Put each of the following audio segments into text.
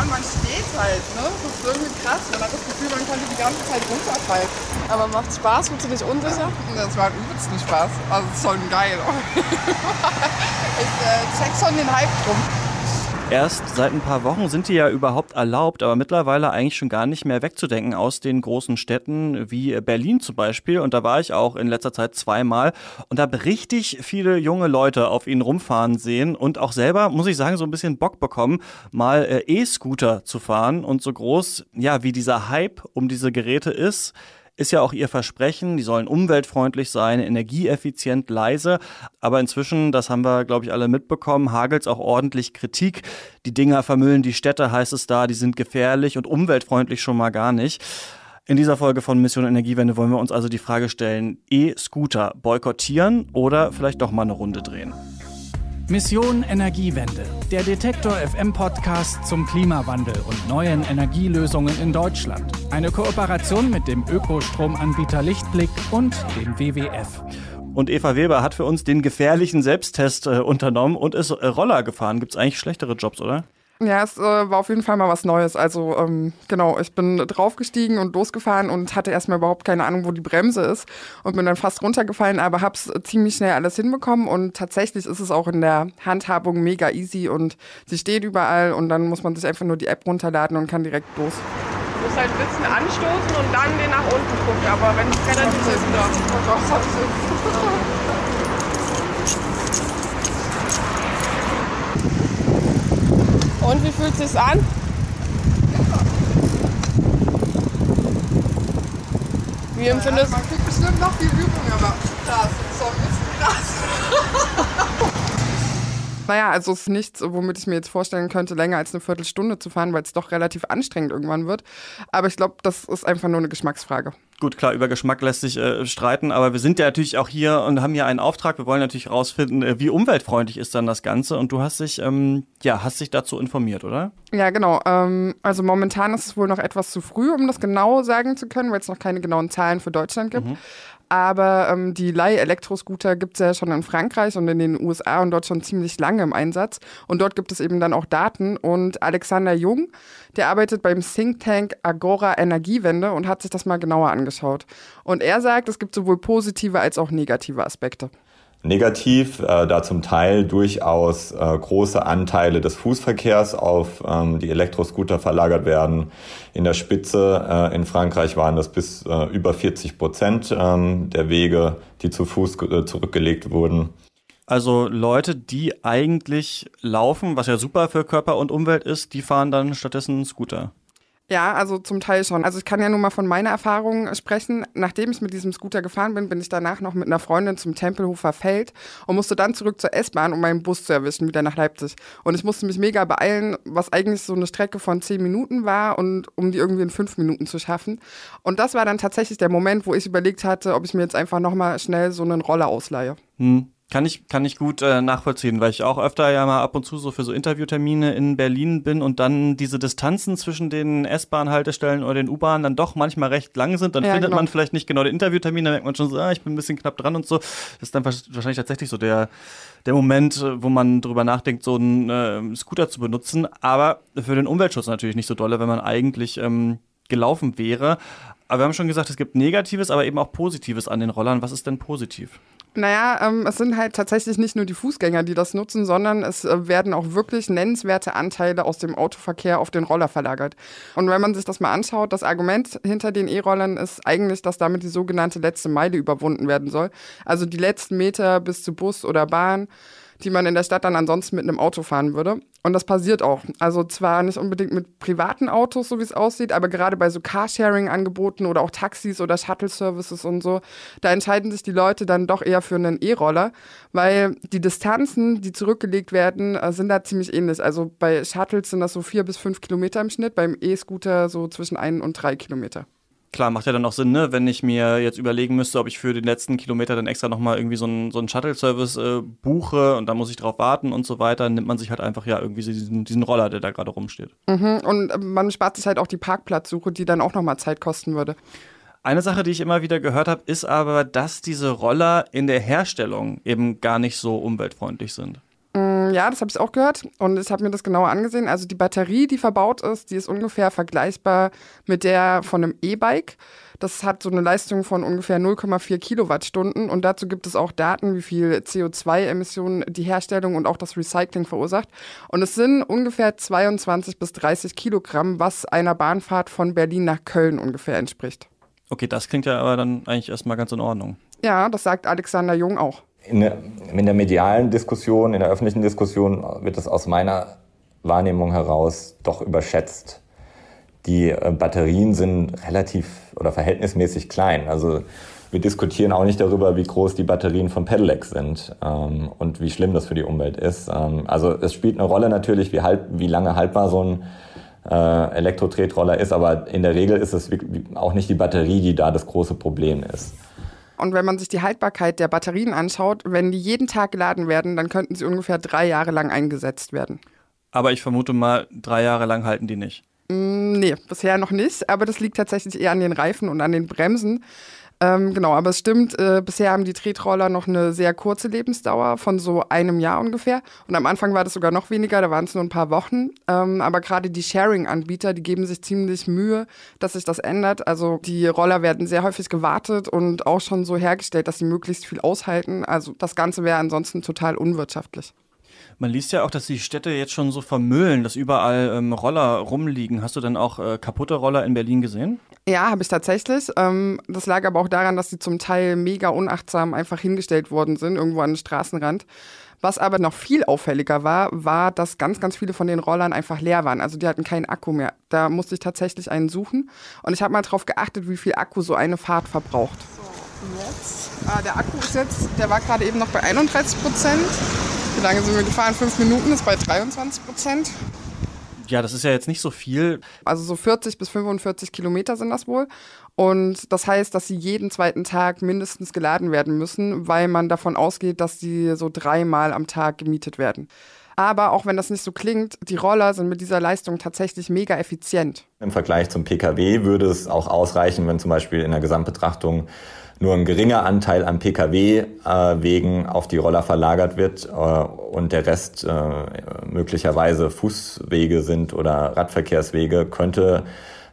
Ja, man steht halt, ne? Das ist irgendwie krass. Man hat das Gefühl, man könnte die ganze Zeit runterfallen. Aber macht Spaß? Fühlst du dich unsicher? Das war übelst Spaß. Also, es ist schon geil. ich äh, check schon den Hype drum. Erst seit ein paar Wochen sind die ja überhaupt erlaubt, aber mittlerweile eigentlich schon gar nicht mehr wegzudenken aus den großen Städten wie Berlin zum Beispiel. Und da war ich auch in letzter Zeit zweimal und habe richtig viele junge Leute auf ihnen rumfahren sehen und auch selber, muss ich sagen, so ein bisschen Bock bekommen, mal äh, E-Scooter zu fahren. Und so groß, ja, wie dieser Hype um diese Geräte ist, ist ja auch ihr Versprechen, die sollen umweltfreundlich sein, energieeffizient, leise. Aber inzwischen, das haben wir, glaube ich, alle mitbekommen, hagelt es auch ordentlich Kritik. Die Dinger vermüllen die Städte, heißt es da, die sind gefährlich und umweltfreundlich schon mal gar nicht. In dieser Folge von Mission Energiewende wollen wir uns also die Frage stellen, E-Scooter boykottieren oder vielleicht doch mal eine Runde drehen? Mission Energiewende, der Detektor FM Podcast zum Klimawandel und neuen Energielösungen in Deutschland. Eine Kooperation mit dem Ökostromanbieter Lichtblick und dem WWF. Und Eva Weber hat für uns den gefährlichen Selbsttest äh, unternommen und ist äh, Roller gefahren. Gibt es eigentlich schlechtere Jobs, oder? Ja, es äh, war auf jeden Fall mal was Neues. Also ähm, genau, ich bin draufgestiegen und losgefahren und hatte erstmal überhaupt keine Ahnung, wo die Bremse ist und bin dann fast runtergefallen, aber hab's ziemlich schnell alles hinbekommen und tatsächlich ist es auch in der Handhabung mega easy und sie steht überall und dann muss man sich einfach nur die App runterladen und kann direkt los. Du musst halt ein bisschen anstoßen und dann den nach unten gucken, aber wenn es relativ ist, Oh Und wie fühlt es sich an? Wie empfindest ja, Man kriegt bestimmt noch die Übung, aber das ist doch ein bisschen krass. Naja, also es ist nichts, womit ich mir jetzt vorstellen könnte, länger als eine Viertelstunde zu fahren, weil es doch relativ anstrengend irgendwann wird. Aber ich glaube, das ist einfach nur eine Geschmacksfrage. Gut, klar, über Geschmack lässt sich äh, streiten, aber wir sind ja natürlich auch hier und haben ja einen Auftrag. Wir wollen natürlich herausfinden, äh, wie umweltfreundlich ist dann das Ganze. Und du hast dich, ähm, ja, hast dich dazu informiert, oder? Ja, genau. Ähm, also momentan ist es wohl noch etwas zu früh, um das genau sagen zu können, weil es noch keine genauen Zahlen für Deutschland gibt. Mhm. Aber ähm, die Leih-Elektroscooter gibt es ja schon in Frankreich und in den USA und dort schon ziemlich lange im Einsatz. Und dort gibt es eben dann auch Daten. Und Alexander Jung, der arbeitet beim Think Tank Agora Energiewende und hat sich das mal genauer angeschaut. Und er sagt, es gibt sowohl positive als auch negative Aspekte negativ, äh, da zum Teil durchaus äh, große Anteile des Fußverkehrs auf ähm, die Elektroscooter verlagert werden. In der Spitze äh, in Frankreich waren das bis äh, über 40 Prozent ähm, der Wege, die zu Fuß äh, zurückgelegt wurden. Also Leute, die eigentlich laufen, was ja super für Körper und Umwelt ist, die fahren dann stattdessen Scooter. Ja, also zum Teil schon. Also ich kann ja nur mal von meiner Erfahrung sprechen. Nachdem ich mit diesem Scooter gefahren bin, bin ich danach noch mit einer Freundin zum Tempelhofer Feld und musste dann zurück zur S-Bahn, um meinen Bus zu erwischen, wieder nach Leipzig. Und ich musste mich mega beeilen, was eigentlich so eine Strecke von zehn Minuten war und um die irgendwie in fünf Minuten zu schaffen. Und das war dann tatsächlich der Moment, wo ich überlegt hatte, ob ich mir jetzt einfach nochmal schnell so einen Roller ausleihe. Hm. Kann ich, kann ich gut äh, nachvollziehen, weil ich auch öfter ja mal ab und zu so für so Interviewtermine in Berlin bin und dann diese Distanzen zwischen den S-Bahn-Haltestellen oder den U-Bahnen dann doch manchmal recht lang sind. Dann ja, findet genau. man vielleicht nicht genau den Interviewtermin, dann merkt man schon so, ah, ich bin ein bisschen knapp dran und so. Das ist dann wahrscheinlich tatsächlich so der, der Moment, wo man drüber nachdenkt, so einen äh, Scooter zu benutzen. Aber für den Umweltschutz natürlich nicht so dolle, wenn man eigentlich ähm, gelaufen wäre. Aber wir haben schon gesagt, es gibt Negatives, aber eben auch Positives an den Rollern. Was ist denn positiv? Naja, ähm, es sind halt tatsächlich nicht nur die Fußgänger, die das nutzen, sondern es äh, werden auch wirklich nennenswerte Anteile aus dem Autoverkehr auf den Roller verlagert. Und wenn man sich das mal anschaut, das Argument hinter den E-Rollern ist eigentlich, dass damit die sogenannte letzte Meile überwunden werden soll. Also die letzten Meter bis zu Bus oder Bahn die man in der Stadt dann ansonsten mit einem Auto fahren würde. Und das passiert auch. Also zwar nicht unbedingt mit privaten Autos, so wie es aussieht, aber gerade bei so Carsharing-Angeboten oder auch Taxis oder Shuttle-Services und so, da entscheiden sich die Leute dann doch eher für einen E-Roller, weil die Distanzen, die zurückgelegt werden, äh, sind da ziemlich ähnlich. Also bei Shuttles sind das so vier bis fünf Kilometer im Schnitt, beim E-Scooter so zwischen ein und drei Kilometer. Klar, macht ja dann auch Sinn, ne? wenn ich mir jetzt überlegen müsste, ob ich für den letzten Kilometer dann extra nochmal irgendwie so einen, so einen Shuttle-Service äh, buche und da muss ich drauf warten und so weiter, nimmt man sich halt einfach ja irgendwie diesen, diesen Roller, der da gerade rumsteht. Mhm. Und man spart sich halt auch die Parkplatzsuche, die dann auch nochmal Zeit kosten würde. Eine Sache, die ich immer wieder gehört habe, ist aber, dass diese Roller in der Herstellung eben gar nicht so umweltfreundlich sind. Mm, ja, das habe ich auch gehört und ich habe mir das genauer angesehen. Also die Batterie, die verbaut ist, die ist ungefähr vergleichbar mit der von einem E-Bike. Das hat so eine Leistung von ungefähr 0,4 Kilowattstunden und dazu gibt es auch Daten, wie viel CO2-Emissionen die Herstellung und auch das Recycling verursacht. Und es sind ungefähr 22 bis 30 Kilogramm, was einer Bahnfahrt von Berlin nach Köln ungefähr entspricht. Okay, das klingt ja aber dann eigentlich erstmal ganz in Ordnung. Ja, das sagt Alexander Jung auch. In der, in der medialen Diskussion, in der öffentlichen Diskussion wird es aus meiner Wahrnehmung heraus doch überschätzt. Die äh, Batterien sind relativ oder verhältnismäßig klein. Also wir diskutieren auch nicht darüber, wie groß die Batterien von Pedelec sind ähm, und wie schlimm das für die Umwelt ist. Ähm, also es spielt eine Rolle natürlich, wie, halt, wie lange haltbar so ein äh, Elektro-Tretroller ist, aber in der Regel ist es auch nicht die Batterie, die da das große Problem ist. Und wenn man sich die Haltbarkeit der Batterien anschaut, wenn die jeden Tag geladen werden, dann könnten sie ungefähr drei Jahre lang eingesetzt werden. Aber ich vermute mal, drei Jahre lang halten die nicht. Mm, nee, bisher noch nicht. Aber das liegt tatsächlich eher an den Reifen und an den Bremsen. Ähm, genau, aber es stimmt, äh, bisher haben die Tretroller noch eine sehr kurze Lebensdauer von so einem Jahr ungefähr. Und am Anfang war das sogar noch weniger, da waren es nur ein paar Wochen. Ähm, aber gerade die Sharing-Anbieter, die geben sich ziemlich Mühe, dass sich das ändert. Also die Roller werden sehr häufig gewartet und auch schon so hergestellt, dass sie möglichst viel aushalten. Also das Ganze wäre ansonsten total unwirtschaftlich. Man liest ja auch, dass die Städte jetzt schon so vermüllen, dass überall ähm, Roller rumliegen. Hast du denn auch äh, kaputte Roller in Berlin gesehen? Ja, habe ich tatsächlich. Ähm, das lag aber auch daran, dass sie zum Teil mega unachtsam einfach hingestellt worden sind, irgendwo an den Straßenrand. Was aber noch viel auffälliger war, war, dass ganz, ganz viele von den Rollern einfach leer waren. Also die hatten keinen Akku mehr. Da musste ich tatsächlich einen suchen. Und ich habe mal darauf geachtet, wie viel Akku so eine Fahrt verbraucht. So, jetzt. Ah, der Akku ist jetzt, der war gerade eben noch bei 31 Prozent. Wie lange sind wir gefahren? Fünf Minuten ist bei 23 Prozent. Ja, das ist ja jetzt nicht so viel. Also so 40 bis 45 Kilometer sind das wohl. Und das heißt, dass sie jeden zweiten Tag mindestens geladen werden müssen, weil man davon ausgeht, dass sie so dreimal am Tag gemietet werden. Aber auch wenn das nicht so klingt, die Roller sind mit dieser Leistung tatsächlich mega effizient. Im Vergleich zum Pkw würde es auch ausreichen, wenn zum Beispiel in der Gesamtbetrachtung nur ein geringer Anteil an Pkw-Wegen äh, auf die Roller verlagert wird äh, und der Rest äh, möglicherweise Fußwege sind oder Radverkehrswege, könnte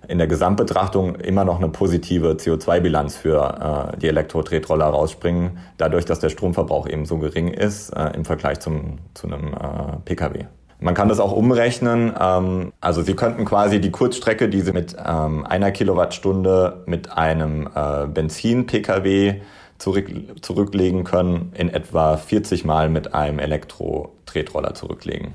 in der Gesamtbetrachtung immer noch eine positive CO2-Bilanz für äh, die Elektro-Tretroller rausspringen, dadurch, dass der Stromverbrauch eben so gering ist äh, im Vergleich zum, zu einem äh, Pkw. Man kann das auch umrechnen. Ähm, also Sie könnten quasi die Kurzstrecke, die Sie mit ähm, einer Kilowattstunde mit einem äh, Benzin-Pkw zurück, zurücklegen können, in etwa 40 Mal mit einem Elektro-Tretroller zurücklegen.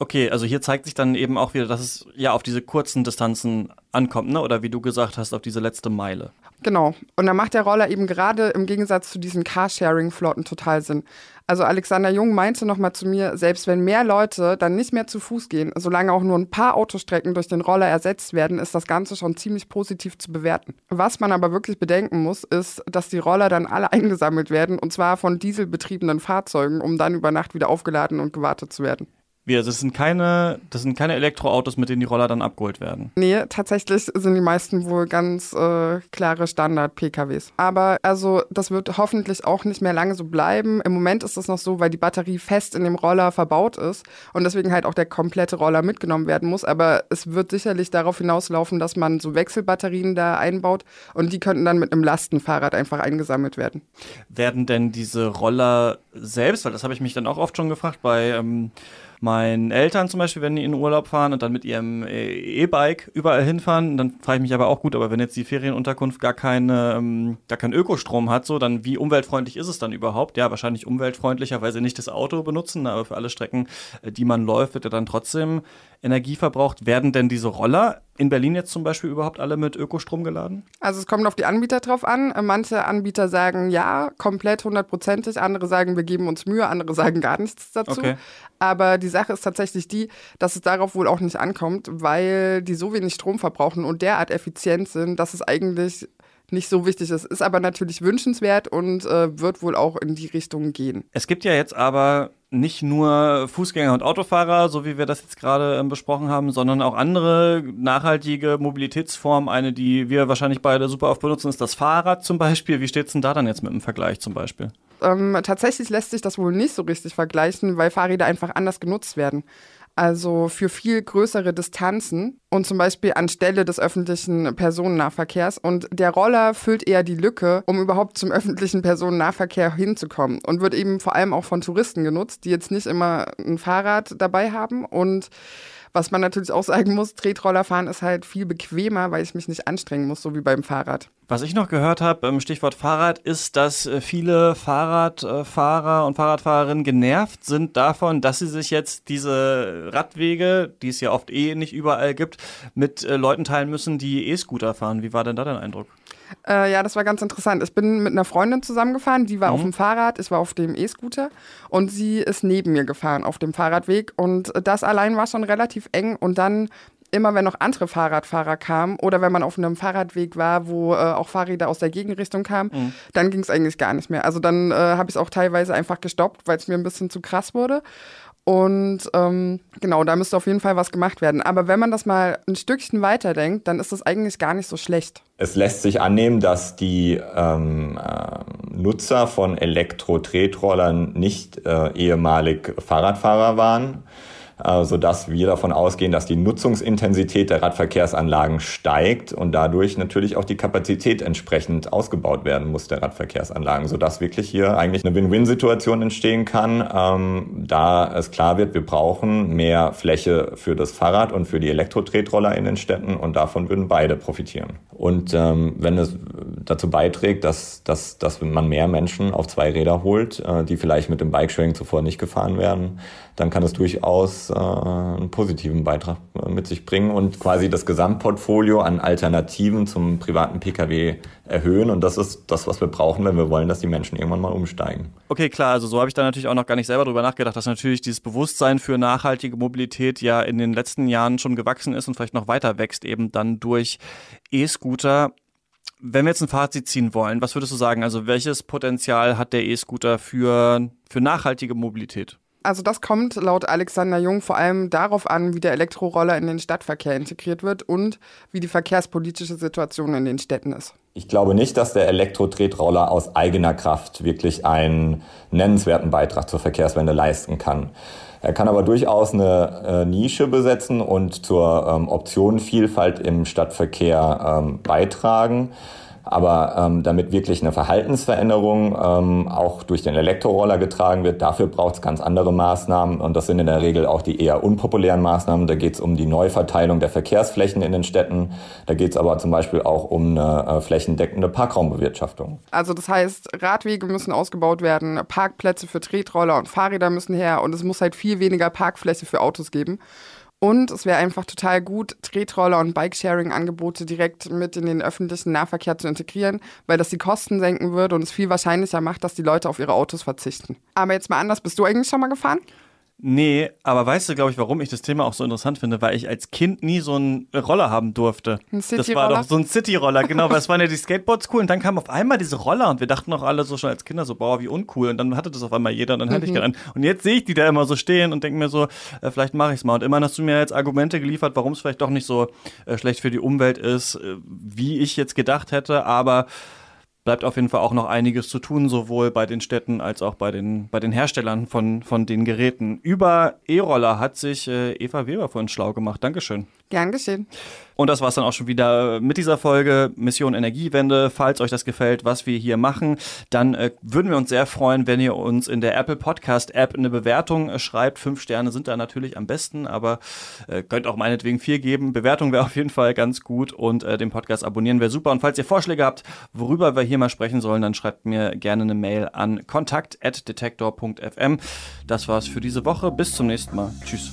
Okay, also hier zeigt sich dann eben auch wieder, dass es ja auf diese kurzen Distanzen ankommt, ne? Oder wie du gesagt hast, auf diese letzte Meile. Genau. Und da macht der Roller eben gerade im Gegensatz zu diesen Carsharing-Flotten total Sinn. Also Alexander Jung meinte nochmal zu mir, selbst wenn mehr Leute dann nicht mehr zu Fuß gehen, solange auch nur ein paar Autostrecken durch den Roller ersetzt werden, ist das Ganze schon ziemlich positiv zu bewerten. Was man aber wirklich bedenken muss, ist, dass die Roller dann alle eingesammelt werden und zwar von dieselbetriebenen Fahrzeugen, um dann über Nacht wieder aufgeladen und gewartet zu werden. Also das sind keine, das sind keine Elektroautos, mit denen die Roller dann abgeholt werden. Nee, tatsächlich sind die meisten wohl ganz äh, klare Standard-PKWs. Aber also das wird hoffentlich auch nicht mehr lange so bleiben. Im Moment ist es noch so, weil die Batterie fest in dem Roller verbaut ist und deswegen halt auch der komplette Roller mitgenommen werden muss. Aber es wird sicherlich darauf hinauslaufen, dass man so Wechselbatterien da einbaut und die könnten dann mit einem Lastenfahrrad einfach eingesammelt werden. Werden denn diese Roller selbst, weil das habe ich mich dann auch oft schon gefragt, bei ähm meinen Eltern zum Beispiel, wenn die in den Urlaub fahren und dann mit ihrem äh, E-Bike überall hinfahren, dann frage ich mich aber auch gut, aber wenn jetzt die Ferienunterkunft gar keine, ähm, gar keinen Ökostrom hat, so, dann wie umweltfreundlich ist es dann überhaupt? Ja, wahrscheinlich umweltfreundlicher, weil sie nicht das Auto benutzen, aber für alle Strecken, äh, die man läuft, wird er dann trotzdem Energie verbraucht. Werden denn diese Roller in Berlin jetzt zum Beispiel überhaupt alle mit Ökostrom geladen? Also es kommt auf die Anbieter drauf an. Manche Anbieter sagen ja, komplett hundertprozentig. Andere sagen, wir geben uns Mühe. Andere sagen gar nichts dazu. Okay. Aber die Sache ist tatsächlich die, dass es darauf wohl auch nicht ankommt, weil die so wenig Strom verbrauchen und derart effizient sind, dass es eigentlich nicht so wichtig ist. Ist aber natürlich wünschenswert und äh, wird wohl auch in die Richtung gehen. Es gibt ja jetzt aber nicht nur Fußgänger und Autofahrer, so wie wir das jetzt gerade ähm, besprochen haben, sondern auch andere nachhaltige Mobilitätsformen. Eine, die wir wahrscheinlich beide super oft benutzen, ist das Fahrrad zum Beispiel. Wie steht es denn da dann jetzt mit dem Vergleich zum Beispiel? Ähm, tatsächlich lässt sich das wohl nicht so richtig vergleichen, weil Fahrräder einfach anders genutzt werden also für viel größere Distanzen und zum Beispiel anstelle des öffentlichen Personennahverkehrs. Und der Roller füllt eher die Lücke, um überhaupt zum öffentlichen Personennahverkehr hinzukommen und wird eben vor allem auch von Touristen genutzt, die jetzt nicht immer ein Fahrrad dabei haben und was man natürlich auch sagen muss, Tretroller fahren ist halt viel bequemer, weil ich mich nicht anstrengen muss, so wie beim Fahrrad. Was ich noch gehört habe, Stichwort Fahrrad, ist, dass äh, viele Fahrradfahrer und Fahrradfahrerinnen genervt sind davon, dass sie sich jetzt diese Radwege, die es ja oft eh nicht überall gibt, mit äh, Leuten teilen müssen, die E-Scooter fahren. Wie war denn da dein Eindruck? Äh, ja, das war ganz interessant. Ich bin mit einer Freundin zusammengefahren, die war mhm. auf dem Fahrrad, ich war auf dem E-Scooter und sie ist neben mir gefahren auf dem Fahrradweg und das allein war schon relativ eng und dann immer wenn noch andere Fahrradfahrer kamen oder wenn man auf einem Fahrradweg war, wo äh, auch Fahrräder aus der Gegenrichtung kamen, mhm. dann ging es eigentlich gar nicht mehr. Also dann äh, habe ich es auch teilweise einfach gestoppt, weil es mir ein bisschen zu krass wurde. Und ähm, genau, da müsste auf jeden Fall was gemacht werden. Aber wenn man das mal ein Stückchen weiterdenkt, dann ist das eigentlich gar nicht so schlecht. Es lässt sich annehmen, dass die ähm, äh, Nutzer von Elektro-Tretrollern nicht äh, ehemalig Fahrradfahrer waren sodass wir davon ausgehen, dass die Nutzungsintensität der Radverkehrsanlagen steigt und dadurch natürlich auch die Kapazität entsprechend ausgebaut werden muss der Radverkehrsanlagen, sodass wirklich hier eigentlich eine Win-Win-Situation entstehen kann, ähm, da es klar wird, wir brauchen mehr Fläche für das Fahrrad und für die Elektro-Tretroller in den Städten und davon würden beide profitieren. Und ähm, wenn es dazu beiträgt, dass, dass, dass man mehr Menschen auf zwei Räder holt, äh, die vielleicht mit dem Bikesharing zuvor nicht gefahren werden, dann kann es durchaus äh, einen positiven Beitrag äh, mit sich bringen und quasi das Gesamtportfolio an Alternativen zum privaten Pkw erhöhen. Und das ist das, was wir brauchen, wenn wir wollen, dass die Menschen irgendwann mal umsteigen. Okay, klar. Also so habe ich da natürlich auch noch gar nicht selber drüber nachgedacht, dass natürlich dieses Bewusstsein für nachhaltige Mobilität ja in den letzten Jahren schon gewachsen ist und vielleicht noch weiter wächst, eben dann durch E-Scooter. Wenn wir jetzt ein Fazit ziehen wollen, was würdest du sagen? Also welches Potenzial hat der E-Scooter für, für nachhaltige Mobilität? Also das kommt laut Alexander Jung vor allem darauf an, wie der Elektroroller in den Stadtverkehr integriert wird und wie die verkehrspolitische Situation in den Städten ist. Ich glaube nicht, dass der Elektro-Tretroller aus eigener Kraft wirklich einen nennenswerten Beitrag zur Verkehrswende leisten kann. Er kann aber durchaus eine äh, Nische besetzen und zur ähm, Optionenvielfalt im Stadtverkehr ähm, beitragen. Aber ähm, damit wirklich eine Verhaltensveränderung ähm, auch durch den Elektroroller getragen wird, dafür braucht es ganz andere Maßnahmen. Und das sind in der Regel auch die eher unpopulären Maßnahmen. Da geht es um die Neuverteilung der Verkehrsflächen in den Städten. Da geht es aber zum Beispiel auch um eine äh, flächendeckende Parkraumbewirtschaftung. Also das heißt, Radwege müssen ausgebaut werden, Parkplätze für Tretroller und Fahrräder müssen her und es muss halt viel weniger Parkfläche für Autos geben. Und es wäre einfach total gut, Tretroller und Bikesharing-Angebote direkt mit in den öffentlichen Nahverkehr zu integrieren, weil das die Kosten senken würde und es viel wahrscheinlicher macht, dass die Leute auf ihre Autos verzichten. Aber jetzt mal anders, bist du eigentlich schon mal gefahren? Nee, aber weißt du, glaube ich, warum ich das Thema auch so interessant finde? Weil ich als Kind nie so einen Roller haben durfte. Ein City-Roller? Das war doch so ein City-Roller, genau, weil es waren ja die Skateboards cool und dann kamen auf einmal diese Roller und wir dachten auch alle so schon als Kinder so, boah, wie uncool und dann hatte das auf einmal jeder und dann hatte mhm. ich gerannt. Und jetzt sehe ich die da immer so stehen und denke mir so, äh, vielleicht mache ich es mal. Und immerhin hast du mir jetzt Argumente geliefert, warum es vielleicht doch nicht so äh, schlecht für die Umwelt ist, äh, wie ich jetzt gedacht hätte, aber bleibt auf jeden Fall auch noch einiges zu tun, sowohl bei den Städten als auch bei den, bei den Herstellern von, von den Geräten. Über E-Roller hat sich äh, Eva Weber von schlau gemacht. Dankeschön. Gern geschehen. Und das war es dann auch schon wieder mit dieser Folge Mission Energiewende. Falls euch das gefällt, was wir hier machen, dann äh, würden wir uns sehr freuen, wenn ihr uns in der Apple Podcast App eine Bewertung äh, schreibt. Fünf Sterne sind da natürlich am besten, aber äh, könnt auch meinetwegen vier geben. Bewertung wäre auf jeden Fall ganz gut und äh, den Podcast abonnieren wäre super. Und falls ihr Vorschläge habt, worüber wir hier mal sprechen sollen, dann schreibt mir gerne eine Mail an kontakt.detektor.fm. Das war's für diese Woche. Bis zum nächsten Mal. Tschüss.